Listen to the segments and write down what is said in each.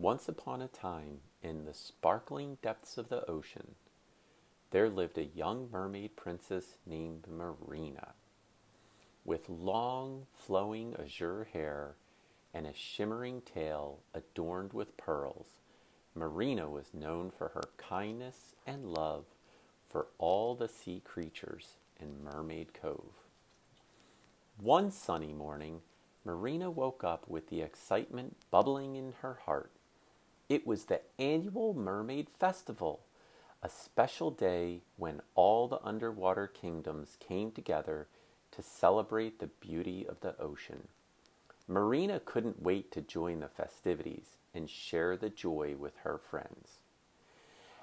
Once upon a time, in the sparkling depths of the ocean, there lived a young mermaid princess named Marina. With long, flowing azure hair and a shimmering tail adorned with pearls, Marina was known for her kindness and love for all the sea creatures in Mermaid Cove. One sunny morning, Marina woke up with the excitement bubbling in her heart. It was the annual Mermaid Festival, a special day when all the underwater kingdoms came together to celebrate the beauty of the ocean. Marina couldn't wait to join the festivities and share the joy with her friends.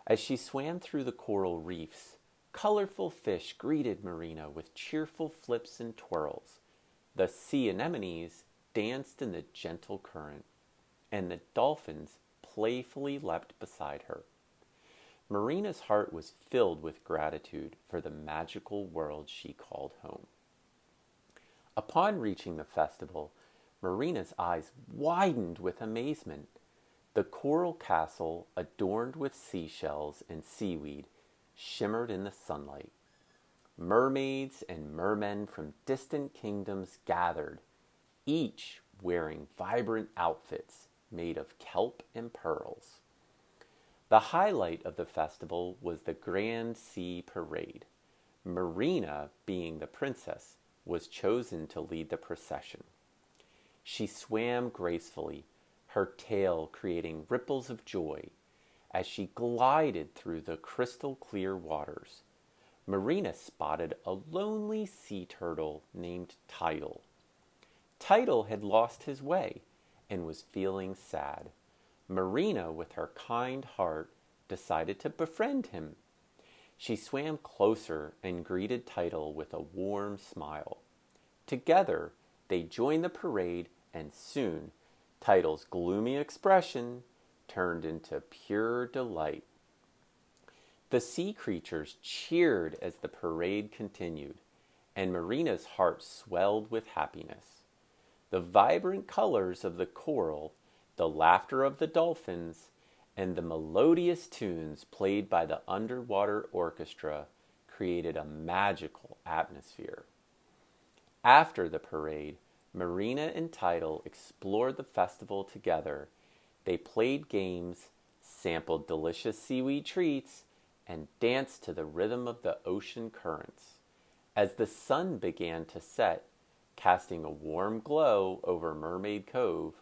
As she swam through the coral reefs, colorful fish greeted Marina with cheerful flips and twirls. The sea anemones danced in the gentle current, and the dolphins playfully leapt beside her. Marina's heart was filled with gratitude for the magical world she called home. Upon reaching the festival, Marina's eyes widened with amazement. The coral castle, adorned with seashells and seaweed, shimmered in the sunlight. Mermaids and mermen from distant kingdoms gathered, each wearing vibrant outfits made of kelp and pearls. The highlight of the festival was the Grand Sea Parade. Marina, being the princess, was chosen to lead the procession. She swam gracefully, her tail creating ripples of joy as she glided through the crystal clear waters. Marina spotted a lonely sea turtle named Tidal. Tidal had lost his way and was feeling sad. Marina, with her kind heart, decided to befriend him. She swam closer and greeted Tidal with a warm smile. Together, they joined the parade, and soon Tidal's gloomy expression turned into pure delight. The sea creatures cheered as the parade continued, and Marina's heart swelled with happiness. The vibrant colors of the coral, the laughter of the dolphins, and the melodious tunes played by the underwater orchestra created a magical atmosphere. After the parade, Marina and Tidal explored the festival together. They played games, sampled delicious seaweed treats, and danced to the rhythm of the ocean currents. As the sun began to set, Casting a warm glow over Mermaid Cove,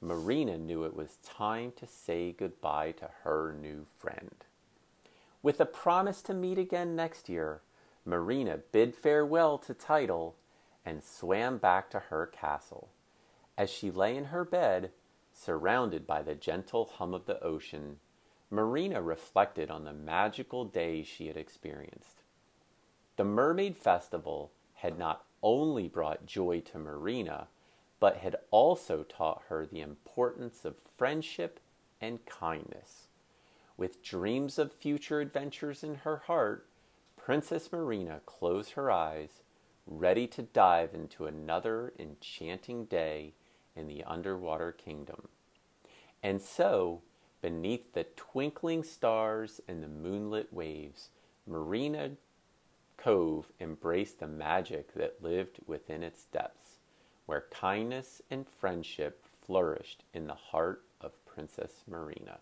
Marina knew it was time to say goodbye to her new friend. With a promise to meet again next year, Marina bid farewell to Tidal and swam back to her castle. As she lay in her bed, surrounded by the gentle hum of the ocean, Marina reflected on the magical day she had experienced. The Mermaid Festival had not only brought joy to Marina, but had also taught her the importance of friendship and kindness. With dreams of future adventures in her heart, Princess Marina closed her eyes, ready to dive into another enchanting day in the underwater kingdom. And so, beneath the twinkling stars and the moonlit waves, Marina Cove embraced the magic that lived within its depths, where kindness and friendship flourished in the heart of Princess Marina.